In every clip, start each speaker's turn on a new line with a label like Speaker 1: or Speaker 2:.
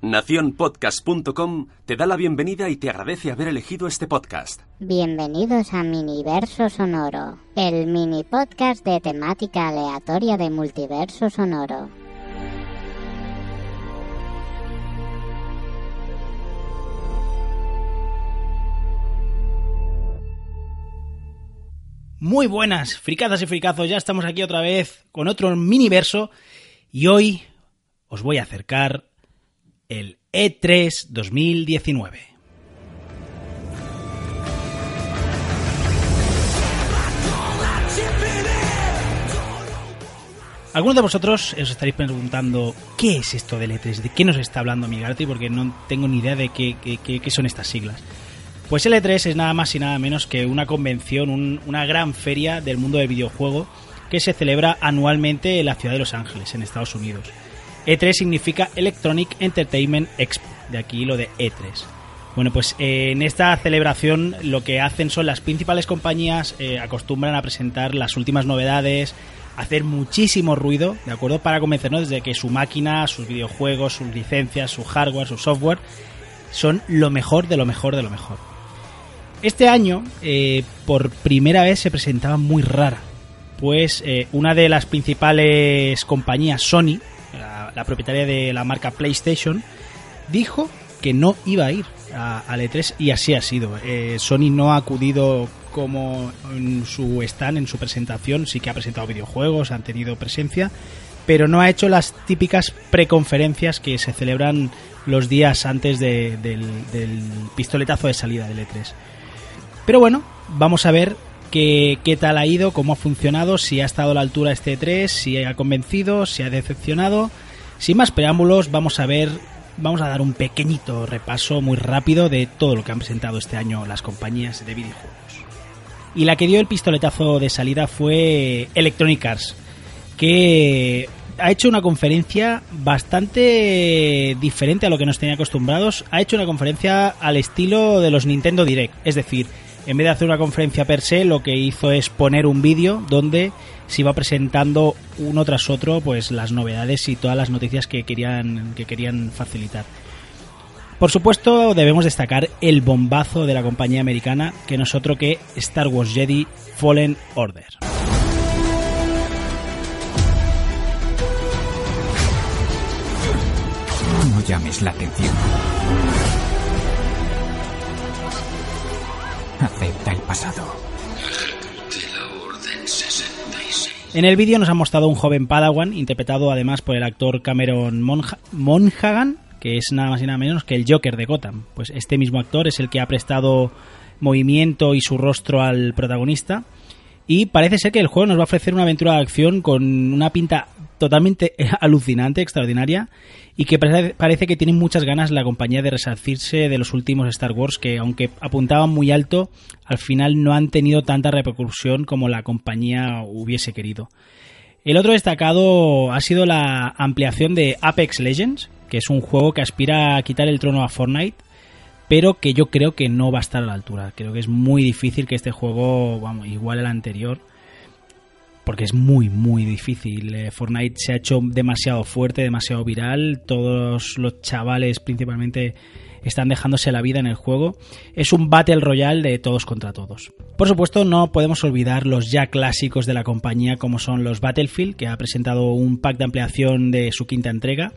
Speaker 1: Naciónpodcast.com te da la bienvenida y te agradece haber elegido este podcast.
Speaker 2: Bienvenidos a Miniverso Sonoro, el mini podcast de temática aleatoria de Multiverso Sonoro.
Speaker 3: Muy buenas, fricadas y fricazos, ya estamos aquí otra vez con otro miniverso y hoy os voy a acercar el E3 2019. Algunos de vosotros os estaréis preguntando qué es esto del E3, de qué nos está hablando Migarty, porque no tengo ni idea de qué, son estas siglas. Pues el E3 es nada más y nada menos que una convención, un, una gran feria del mundo del videojuego que se celebra anualmente en la ciudad de Los Ángeles, en Estados Unidos. E3 significa Electronic Entertainment Expo, de aquí lo de E3. Bueno, pues eh, en esta celebración lo que hacen son las principales compañías, eh, acostumbran a presentar las últimas novedades, hacer muchísimo ruido, ¿de acuerdo? Para convencernos de que su máquina, sus videojuegos, sus licencias, su hardware, su software, son lo mejor de lo mejor de lo mejor. Este año, eh, por primera vez, se presentaba muy rara, pues una de las principales compañías, Sony, la, propietaria de la marca PlayStation, dijo que no iba a ir al E3 y así ha sido. Eh, Sony no ha acudido como en su stand, en su presentación, sí que ha presentado videojuegos, han tenido presencia, pero no ha hecho las típicas preconferencias que se celebran los días antes de, del, del pistoletazo de salida del E3. Pero bueno, vamos a ver qué, qué, tal ha ido, cómo ha funcionado, si ha estado a la altura este 3, si ha convencido, si ha decepcionado. Sin más preámbulos, vamos a ver, vamos a dar un pequeñito repaso muy rápido de todo lo que han presentado este año las compañías de videojuegos. Y la que dio el pistoletazo de salida fue Electronic Arts, que ha hecho una conferencia bastante diferente a lo que nos tenía acostumbrados. Ha hecho una conferencia al estilo de los Nintendo Direct, es decir, en vez de hacer una conferencia per se, lo que hizo es poner un vídeo donde se iba presentando uno tras otro pues las novedades y todas las noticias que querían, que querían facilitar. Por supuesto, debemos destacar el bombazo de la compañía americana, que no es otro que Star Wars Jedi Fallen Order.
Speaker 4: No llames la atención. Acepta el pasado.
Speaker 3: En el vídeo nos ha mostrado un joven Padawan, interpretado además por el actor Cameron Monha Monaghan, que es nada más y nada menos que el Joker de Gotham. Pues este mismo actor es el que ha prestado movimiento y su rostro al protagonista. Y parece ser que el juego nos va a ofrecer una aventura de acción con una pinta totalmente alucinante, extraordinaria, y que parece que tiene muchas ganas la compañía de resarcirse de los últimos Star Wars que, aunque apuntaban muy alto, al final no han tenido tanta repercusión como la compañía hubiese querido. El otro destacado ha sido la ampliación de Apex Legends, que es un juego que aspira a quitar el trono a Fortnite, pero que yo creo que no va a estar a la altura. Creo que es muy difícil que este juego, igual al anterior, porque es muy, muy difícil. Eh, Fortnite se ha hecho demasiado fuerte, demasiado viral. Todos los chavales, principalmente, están dejándose la vida en el juego. Es un Battle Royale de todos contra todos. Por supuesto, no podemos olvidar los ya clásicos de la compañía, como son los Battlefield, que ha presentado un pack de ampliación de su quinta entrega.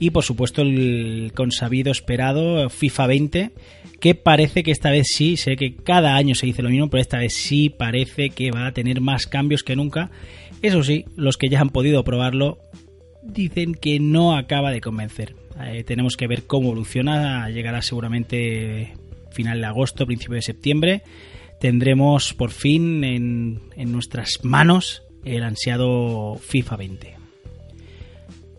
Speaker 3: Y por supuesto, el consabido esperado FIFA 20, que parece que esta vez sí, sé que cada año se dice lo mismo, pero esta vez sí parece que va a tener más cambios que nunca. Eso sí, los que ya han podido probarlo dicen que no acaba de convencer. Eh, tenemos que ver cómo evoluciona, llegará seguramente final de agosto, principio de septiembre. Tendremos por fin en, en nuestras manos el ansiado FIFA 20.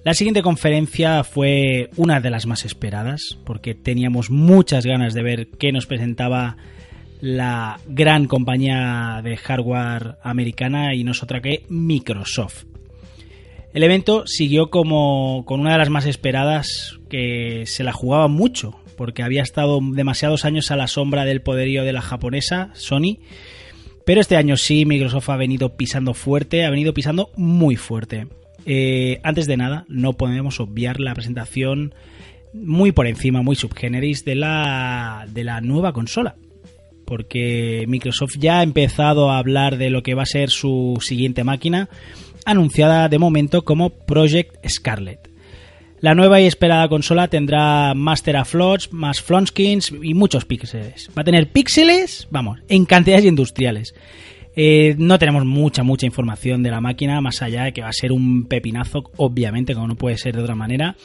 Speaker 3: La siguiente conferencia fue una de las más esperadas, porque teníamos muchas ganas de ver qué nos presentaba la gran compañía de hardware americana y no es otra que Microsoft. El evento siguió como con una de las más esperadas que se la jugaba mucho, porque había estado demasiados años a la sombra del poderío de la japonesa, Sony, pero este año sí Microsoft ha venido pisando fuerte, ha venido pisando muy fuerte. Eh, antes de nada, no podemos obviar la presentación muy por encima, muy subgeneris de la, de la nueva consola. Porque Microsoft ya ha empezado a hablar de lo que va a ser su siguiente máquina, anunciada de momento como Project Scarlet. La nueva y esperada consola tendrá más teraflops, más flonskins y muchos píxeles. Va a tener píxeles, vamos, en cantidades industriales. Eh, no tenemos mucha, mucha información de la máquina, más allá de que va a ser un pepinazo, obviamente, como no puede ser de otra manera.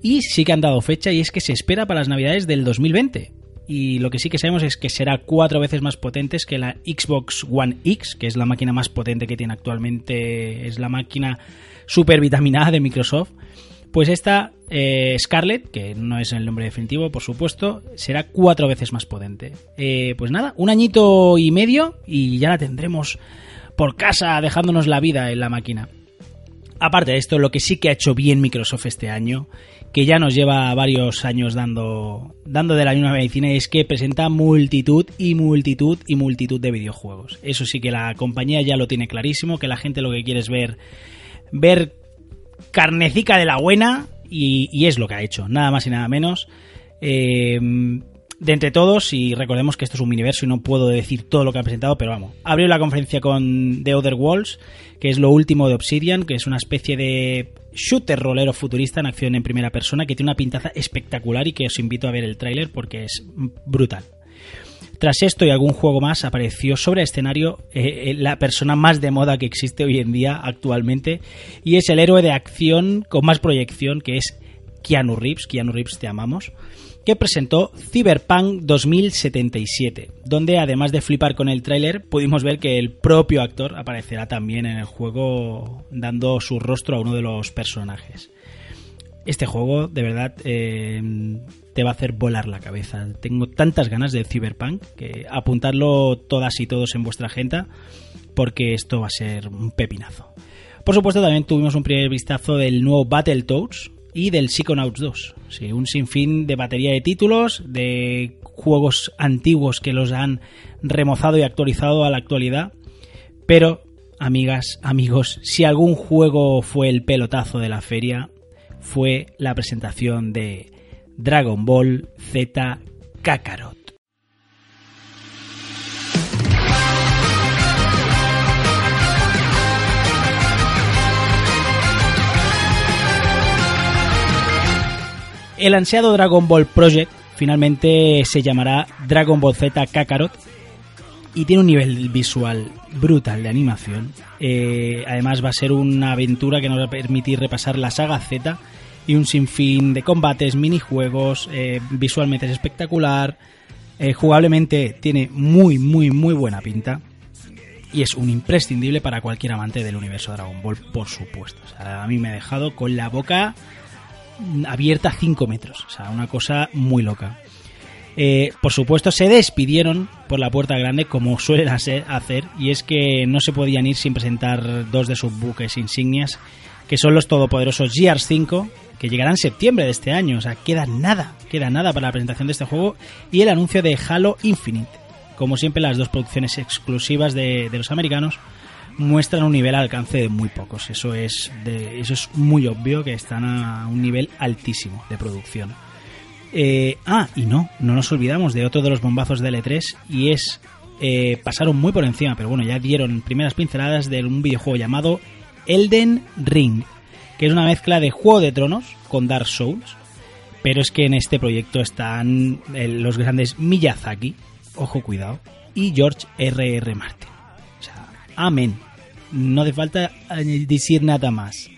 Speaker 3: Y sí que han dado fecha y es que se espera para las navidades del 2020. Y lo que sí que sabemos es que será cuatro veces más potente que la Xbox One X, que es la máquina más potente que tiene actualmente, es la máquina super vitaminada de Microsoft. Pues esta eh, Scarlett, que no es el nombre definitivo, por supuesto, será cuatro veces más potente. Eh, pues nada, un añito y medio y ya la tendremos por casa dejándonos la vida en la máquina. Aparte de esto, lo que sí que ha hecho bien Microsoft este año, que ya nos lleva varios años dando, dando de la misma medicina, es que presenta multitud y multitud y multitud de videojuegos. Eso sí que la compañía ya lo tiene clarísimo, que la gente lo que quiere es ver, ver carnecica de la buena y, es lo que ha hecho, nada más y nada menos. Eh, de entre todos, y recordemos que esto es un universo y no puedo decir todo lo que ha presentado, pero vamos. Abrió la conferencia con The Other Worlds, que es lo último de Obsidian, que es una especie de shooter rolero futurista en acción en primera persona, que tiene una pintaza espectacular y que os invito a ver el tráiler porque es brutal. Tras esto y algún juego más, apareció sobre escenario eh, eh, la persona más de moda que existe hoy en día actualmente, y es el héroe de acción con más proyección, que es Keanu Reeves. Keanu Reeves, te amamos que presentó Cyberpunk 2077, donde además de flipar con el tráiler, pudimos ver que el propio actor aparecerá también en el juego dando su rostro a uno de los personajes. Este juego, de verdad, eh, te va a hacer volar la cabeza. Tengo tantas ganas de Cyberpunk que apuntarlo todas y todos en vuestra agenda porque esto va a ser un pepinazo. Por supuesto, también tuvimos un primer vistazo del nuevo Battletoads, y del Psychonauts 2. Sí, un sinfín de batería de títulos, de juegos antiguos que los han remozado y actualizado a la actualidad. Pero, amigas, amigos, si algún juego fue el pelotazo de la feria, fue la presentación de Dragon Ball Z Kakarot. El ansiado Dragon Ball Project finalmente se llamará Dragon Ball Z Kakarot y tiene un nivel visual brutal de animación. Eh, además va a ser una aventura que nos va a permitir repasar la saga Z y un sinfín de combates, minijuegos, eh, visualmente es espectacular, eh, jugablemente tiene muy muy muy buena pinta y es un imprescindible para cualquier amante del universo Dragon Ball, por supuesto. a mí me ha dejado con la boca abierta 5 metros. O sea, una cosa muy loca. Eh, por supuesto, se despidieron por la puerta grande, como suelen hacer, y es que no se podían ir sin presentar dos de sus buques insignias, que son los todopoderosos Gears 5, que llegarán en septiembre de este año. O sea, queda nada, queda nada para la presentación de este juego, y el anuncio de Halo Infinite. Como siempre, las dos producciones exclusivas de, los americanos muestran un nivel al alcance de muy pocos. Eso es, eso es muy obvio que están a un nivel altísimo de producción. Eh, ah, y no, no nos olvidamos de otro de los bombazos de L3 y es, eh, pasaron muy por encima, pero bueno, ya dieron primeras pinceladas de un videojuego llamado Elden Ring, es una mezcla de Juego de Tronos con Dark Souls, pero es que en este proyecto están eh, los grandes Miyazaki, ojo cuidado, y George R.R. R. Martin. Amén. No hace falta decir nada más.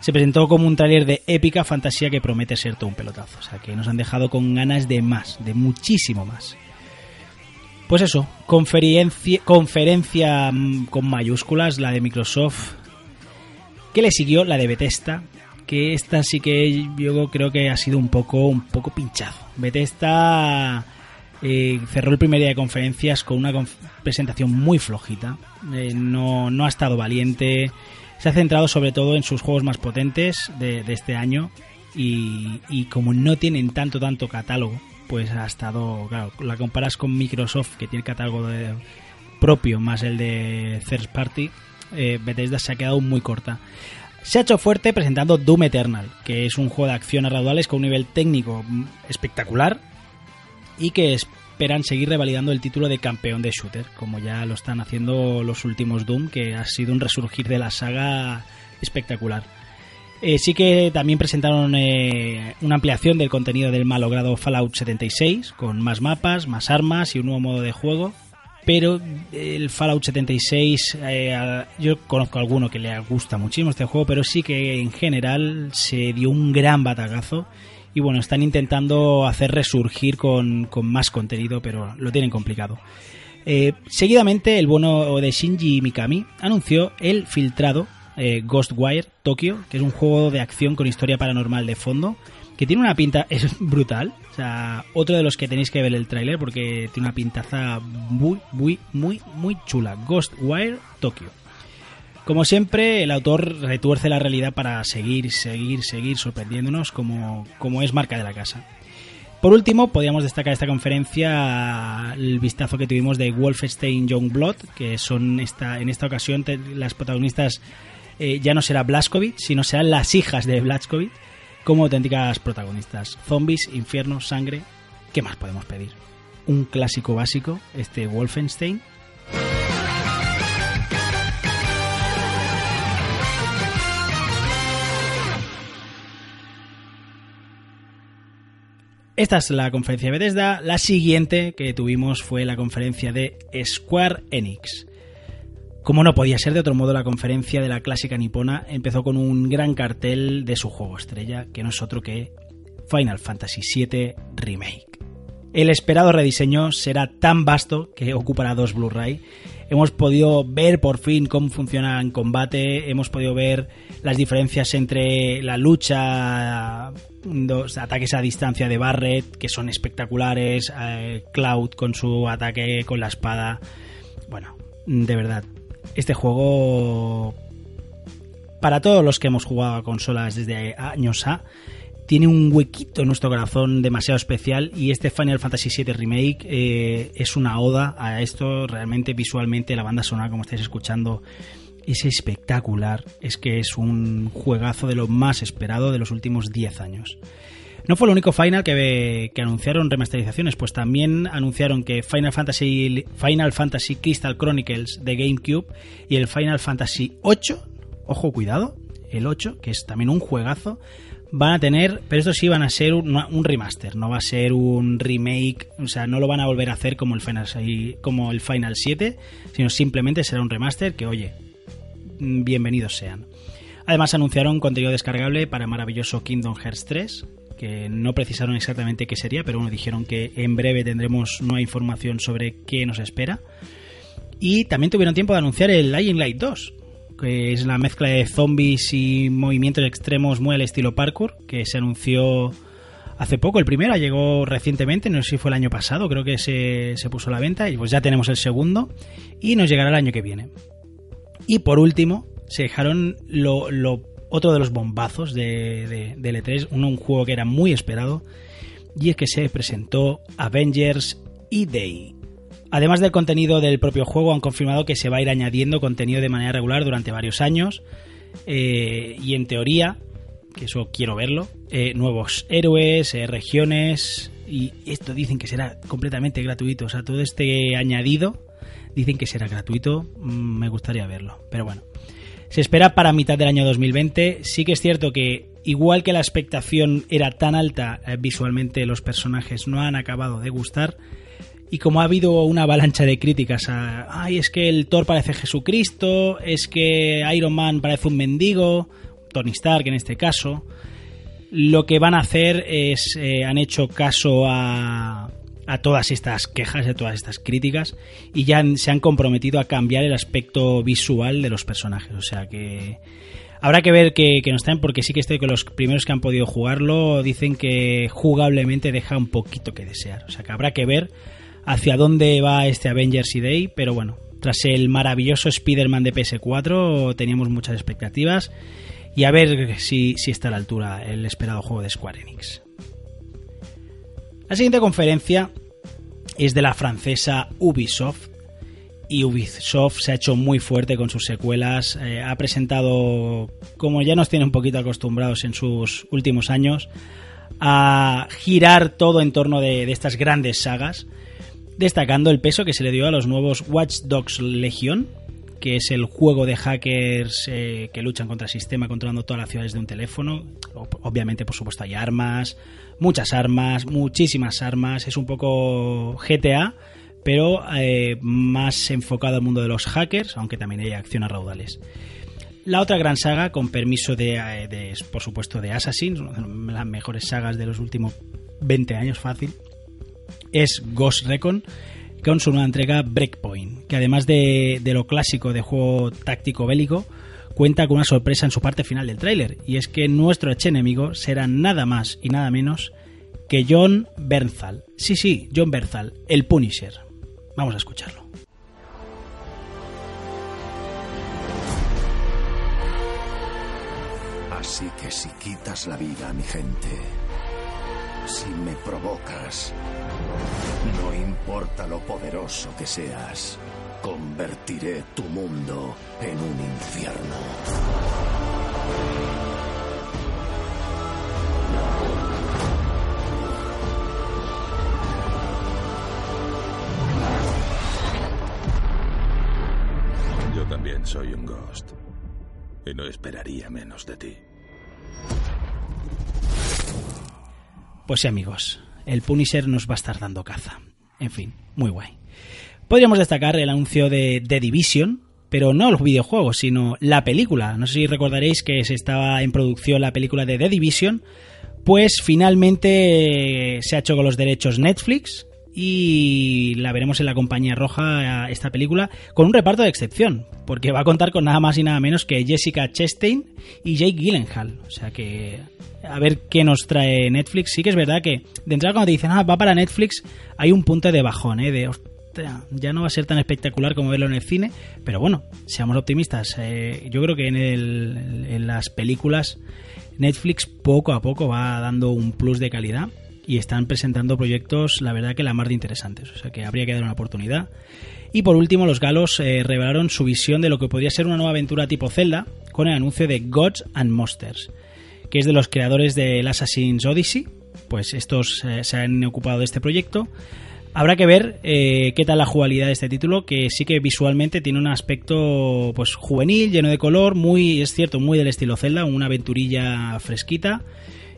Speaker 3: Se presentó como un tráiler de épica fantasía que promete ser todo un pelotazo. O sea, que nos han dejado con ganas de más, de muchísimo más. Pues eso, conferencia, conferencia mm, con mayúsculas, la de Microsoft, que le siguió la de Bethesda, que esta sí que yo creo que ha sido un poco, un poco pinchazo. Bethesda eh, cerró el primer día de conferencias con una presentación muy flojita. Eh, no, no, ha estado valiente. Se ha centrado sobre todo en sus juegos más potentes de, este año. Y, como no tienen tanto, tanto catálogo, pues ha estado. Claro, la comparas con Microsoft, que tiene catálogo propio más el de Third Party. Eh, Bethesda se ha quedado muy corta. se ha hecho fuerte presentando Doom Eternal, que es un juego de acción a raudales con un nivel técnico espectacular y que esperan seguir revalidando el título de campeón de shooter, como ya lo están haciendo los últimos Doom, que ha sido un resurgir de la saga espectacular. Eh, sí que también presentaron eh, una ampliación del contenido del malogrado Fallout 76, con más mapas, más armas y un nuevo modo de juego. Pero el Fallout 76, eh, yo conozco a alguno que le gusta muchísimo este juego, pero sí que en general se dio un gran batagazo y bueno, están intentando hacer resurgir con, más contenido, pero lo tienen complicado. Eh, seguidamente, el bono de Shinji Mikami anunció el filtrado eh, Ghostwire Tokyo, que es un juego de acción con historia paranormal de fondo, que tiene una pinta, es brutal. Otro de los que tenéis que ver el tráiler porque tiene una pintaza muy, muy, muy, muy chula. Ghostwire Tokyo. Como siempre, el autor retuerce la realidad para seguir, seguir, seguir sorprendiéndonos como, como es marca de la casa. Por último, podríamos destacar esta conferencia el vistazo que tuvimos de Wolfenstein Youngblood, que son esta, en esta ocasión las protagonistas eh, ya no será Blazkowicz, sino serán las hijas de Blazkowicz como auténticas protagonistas. Zombies, infierno, sangre. ¿Qué más podemos pedir? Un clásico básico, este Wolfenstein, Esta es la conferencia de Bethesda. La siguiente que tuvimos fue la conferencia de Square Enix. Como no podía ser de otro modo, la conferencia de la clásica nipona empezó con un gran cartel de su juego estrella, que no es otro que Final Fantasy VII Remake. El esperado rediseño será tan vasto que ocupará dos Blu-ray hemos podido ver por fin cómo funciona en combate, hemos podido ver las diferencias entre la lucha, dos ataques a distancia de Barret, que son espectaculares, eh, Cloud con su ataque con la espada. Bueno, de verdad, este juego, para todos los que hemos jugado a consolas desde años A, tiene un huequito en nuestro corazón demasiado especial y este Final Fantasy VII Remake eh, es una oda a esto, realmente visualmente la banda sonora como estáis escuchando es espectacular, es que es un juegazo de lo más esperado de los últimos 10 años. No fue el único Final que, anunciaron remasterizaciones, pues también anunciaron que Final Fantasy, Final Fantasy Crystal Chronicles de GameCube y el Final Fantasy 8, ojo cuidado, el 8, que es también un juegazo, van a tener, pero esto sí van a ser un, remaster, no va a ser un remake, o sea, no lo van a volver a hacer como el Final, como el Final 7, sino simplemente será un remaster que, oye, mm, bienvenidos sean. Además anunciaron contenido descargable para maravilloso Kingdom Hearts 3, que no precisaron exactamente qué sería, pero bueno, dijeron que en breve tendremos nueva información sobre qué nos espera. Y también tuvieron tiempo de anunciar el Lying Light 2, que es la mezcla de zombies y movimientos extremos muy al estilo parkour, que se anunció hace poco. El primero llegó recientemente, no sé si fue el año pasado, creo que se, puso a la venta y pues ya tenemos el segundo y nos llegará el año que viene. Y por último, se dejaron lo, otro de los bombazos de, de, E3, un, un juego que era muy esperado, y es que se presentó Avengers E-Day. Además del contenido del propio juego, han confirmado que se va a ir añadiendo contenido de manera regular durante varios años. Eh, y en teoría, que eso quiero verlo, eh, nuevos héroes, eh, regiones. Y esto dicen que será completamente gratuito. O sea, todo este añadido dicen que será gratuito. Mm, me gustaría verlo. Pero bueno. Se espera para mitad del año 2020. Sí que es cierto que, igual que la expectación era tan alta visualmente, los personajes no han acabado de gustar y como ha habido una avalancha de críticas a, ay, es que el Thor parece Jesucristo, es que Iron Man parece un mendigo, Tony Stark en este caso, lo que van a hacer es, eh, han hecho caso a, a todas estas quejas, a todas estas críticas, y ya se han comprometido a cambiar el aspecto visual de los personajes. O sea que habrá que ver que, que no están, porque sí que estoy con los primeros que han podido jugarlo dicen que jugablemente deja un poquito que desear. O sea que habrá que ver hacia dónde va este Avengers Day, pero bueno, tras el maravilloso Spider-Man de PS4 teníamos muchas expectativas y a ver si, si está a la altura el esperado juego de Square Enix. La siguiente conferencia es de la francesa Ubisoft y Ubisoft se ha hecho muy fuerte con sus secuelas. Eh, ha presentado, como ya nos tiene un poquito acostumbrados en sus últimos años, a girar todo en torno de, estas grandes sagas, destacando el peso que se le dio a los nuevos Watch Dogs Legion, que es el juego de hackers eh, que luchan contra el sistema controlando todas las ciudades de un teléfono. Obviamente, por supuesto, hay armas, muchas armas, muchísimas armas. Es un poco GTA, pero eh, más enfocado al mundo de los hackers, aunque también hay acciones raudales. La otra gran saga, con permiso de, eh, por supuesto, de Assassin's, una de las mejores sagas de los últimos 20 años fácil, es Ghost Recon, con su nueva entrega Breakpoint, que además de, de lo clásico de juego táctico bélico, cuenta con una sorpresa en su parte final del tráiler, y es que nuestro enemigo será nada más y nada menos que John Bernthal. Sí, sí, John Bernthal, el Punisher. Vamos a escucharlo.
Speaker 5: Así que si quitas la vida a mi gente, si me provocas, no importa lo poderoso que seas, convertiré tu mundo en un infierno.
Speaker 6: Yo también soy un ghost. Y no esperaría menos de ti.
Speaker 3: Pues sí, amigos, el Punisher nos va a estar dando caza. En fin, muy guay. Podríamos destacar el anuncio de The Division, pero no los videojuegos, sino la película. No sé si recordaréis que se estaba en producción la película de The Division, pues finalmente se ha hecho con los derechos Netflix y la veremos en la compañía roja esta película con un reparto de excepción, porque va a contar con nada más y nada menos que Jessica Chastain y Jake Gyllenhaal. O sea que a ver qué nos trae Netflix. Sí que es verdad que de entrada cuando te dicen, ah, va para Netflix, hay un punto de bajón, ¿eh? De, ya no va a ser tan espectacular como verlo en el cine, pero bueno, seamos optimistas. Eh, yo creo que en, el, las películas Netflix poco a poco va dando un plus de calidad y están presentando proyectos, la verdad que la más de interesantes, o sea que habría que dar una oportunidad. Y por último, los galos eh, revelaron su visión de lo que podría ser una nueva aventura tipo Zelda con el anuncio de Gods and Monsters, que es de los creadores del Assassin's Odyssey. Pues estos eh, se han ocupado de este proyecto. Habrá que ver eh, qué tal la jugabilidad de este título, que sí que visualmente tiene un aspecto pues juvenil, lleno de color, muy, es cierto, muy del estilo Zelda, una aventurilla fresquita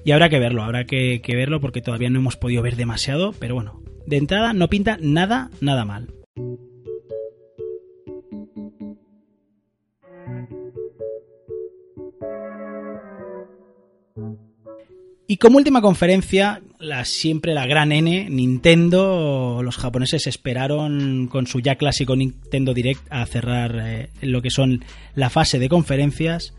Speaker 3: y habrá que verlo, habrá que, verlo porque todavía no hemos podido ver demasiado, pero bueno, de entrada no pinta nada, nada mal. Y como última conferencia, la, siempre la gran N, Nintendo, los japoneses esperaron con su ya clásico Nintendo Direct a cerrar eh, lo que son la fase de conferencias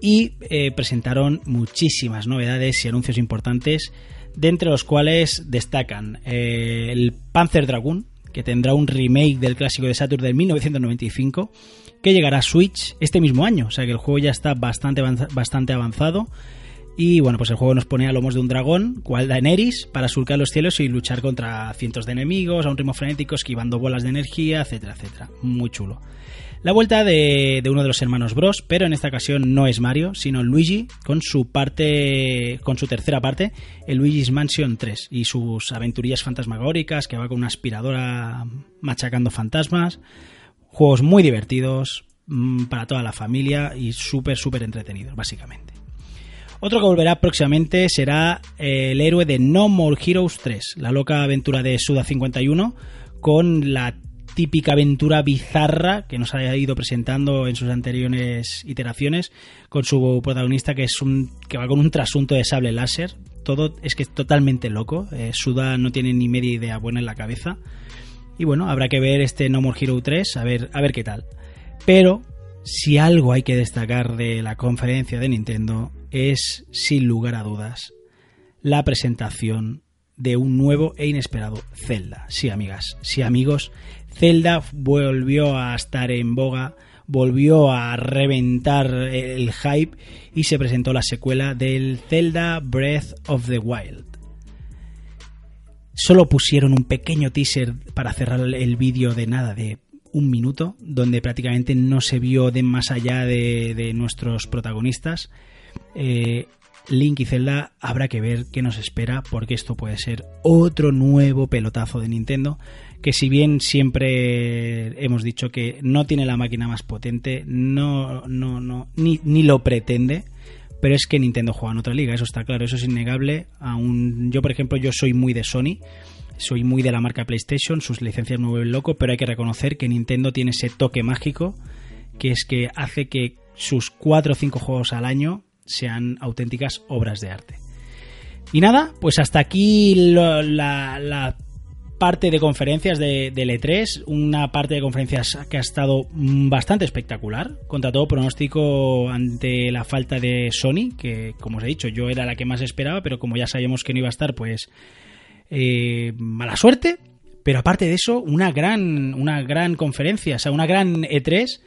Speaker 3: y eh, presentaron muchísimas novedades y anuncios importantes, de entre los cuales destacan eh, el Panzer Dragoon, que tendrá un remake del clásico de Saturn de 1995, que llegará a Switch este mismo año, o sea que el juego ya está bastante, bastante avanzado. Y bueno, pues el juego nos pone a lomos de un dragón, cual Daenerys, para surcar los cielos y luchar contra cientos de enemigos a un ritmo frenético, esquivando bolas de energía, etcétera, etcétera. Muy chulo. La vuelta de, uno de los hermanos Bros, pero en esta ocasión no es Mario, sino Luigi con su parte, con su tercera parte, el Luigi's Mansion 3 y sus aventurillas fantasmagóricas que va con una aspiradora machacando fantasmas. Juegos muy divertidos mm, para toda la familia y súper, súper entretenidos, básicamente. Otro que volverá próximamente será el héroe de No More Heroes 3, la loca aventura de Suda 51, con la típica aventura bizarra que nos ha ido presentando en sus anteriores iteraciones con su protagonista que es un que va con un trasunto de sable láser. Todo es que es totalmente loco. Eh, Suda no tiene ni media idea buena en la cabeza. Y bueno habrá que ver este No More Hero 3 a ver a ver qué tal. Pero si algo hay que destacar de la conferencia de Nintendo es sin lugar a dudas la presentación de un nuevo e inesperado Zelda. Sí, amigas, sí, amigos, Zelda volvió a estar en boga, volvió a reventar el hype y se presentó la secuela del Zelda Breath of the Wild. Solo pusieron un pequeño teaser para cerrar el vídeo de nada, de un minuto, donde prácticamente no se vio de más allá de, nuestros protagonistas. Eh, Link y Zelda habrá que ver qué nos espera, porque esto puede ser otro nuevo pelotazo de Nintendo, que si bien siempre hemos dicho que no tiene la máquina más potente, no, no, no, ni, ni lo pretende, pero es que Nintendo juega en otra liga, eso está claro, eso es innegable. Aún, yo, por ejemplo, yo soy muy de Sony, soy muy de la marca PlayStation, sus licencias me vuelven loco, pero hay que reconocer que Nintendo tiene ese toque mágico que es que hace que sus 4 o 5 juegos al año sean auténticas obras de arte. Y nada, pues hasta aquí la, parte de conferencias de, de, E3, una parte de conferencias que ha estado bastante espectacular, contra todo pronóstico ante la falta de Sony, que como os he dicho, yo era la que más esperaba, pero como ya sabíamos que no iba a estar, pues eh, mala suerte, pero aparte de eso, una gran, una gran conferencia, o sea, una gran E3.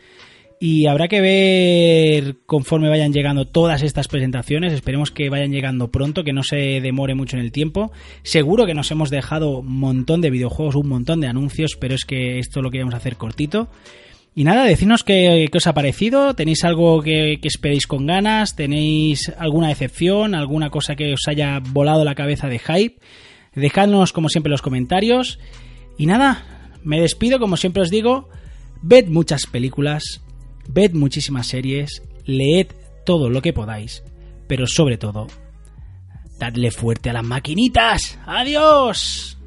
Speaker 3: Y habrá que ver conforme vayan llegando todas estas presentaciones. Esperemos que vayan llegando pronto, que no se demore mucho en el tiempo. Seguro que nos hemos dejado un montón de videojuegos, un montón de anuncios, pero es que esto lo queríamos hacer cortito. Y nada, decidnos qué, os ha parecido. ¿Tenéis algo que, que, esperéis con ganas? ¿Tenéis alguna decepción? ¿Alguna cosa que os haya volado la cabeza de hype? Dejadnos como siempre los comentarios. Y nada, me despido como siempre os digo. Ved muchas películas, ved muchísimas series, leed todo lo que podáis, pero sobre todo, dadle fuerte a las maquinitas. ¡Adiós!